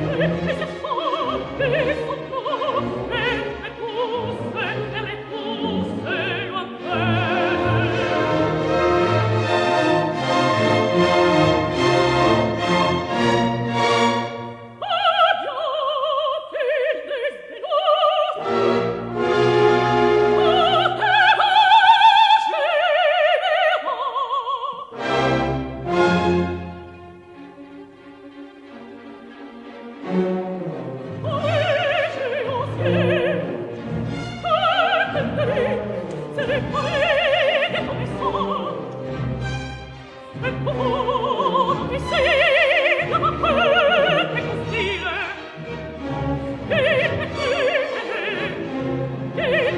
Yeah.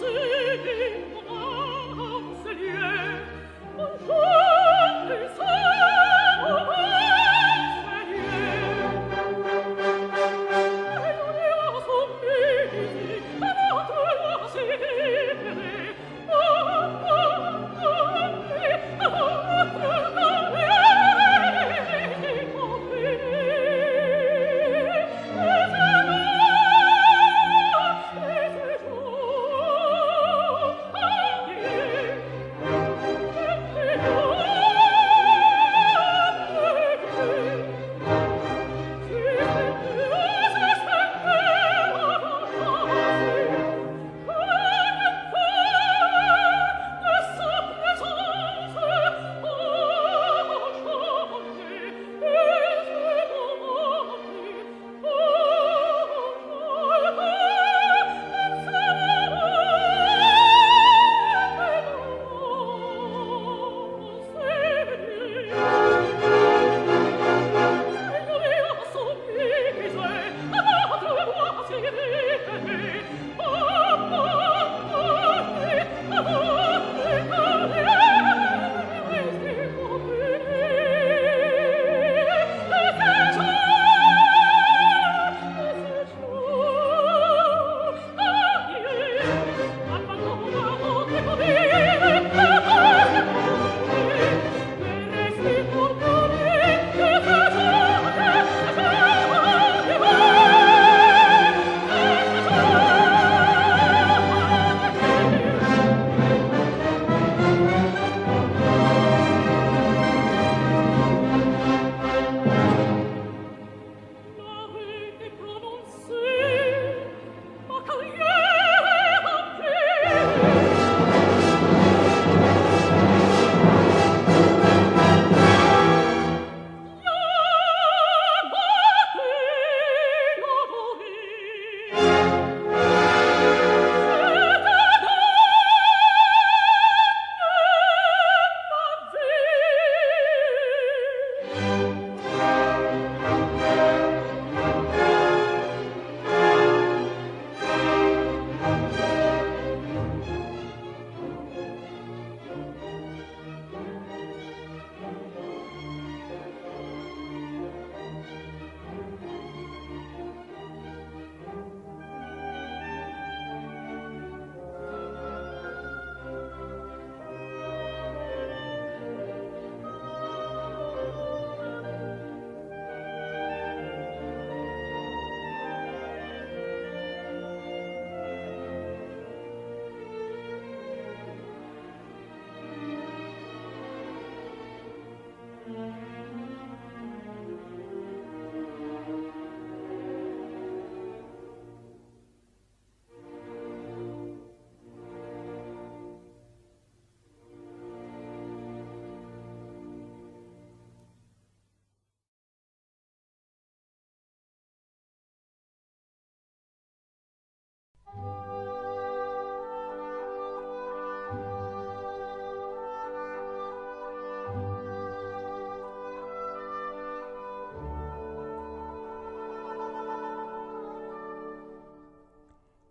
see.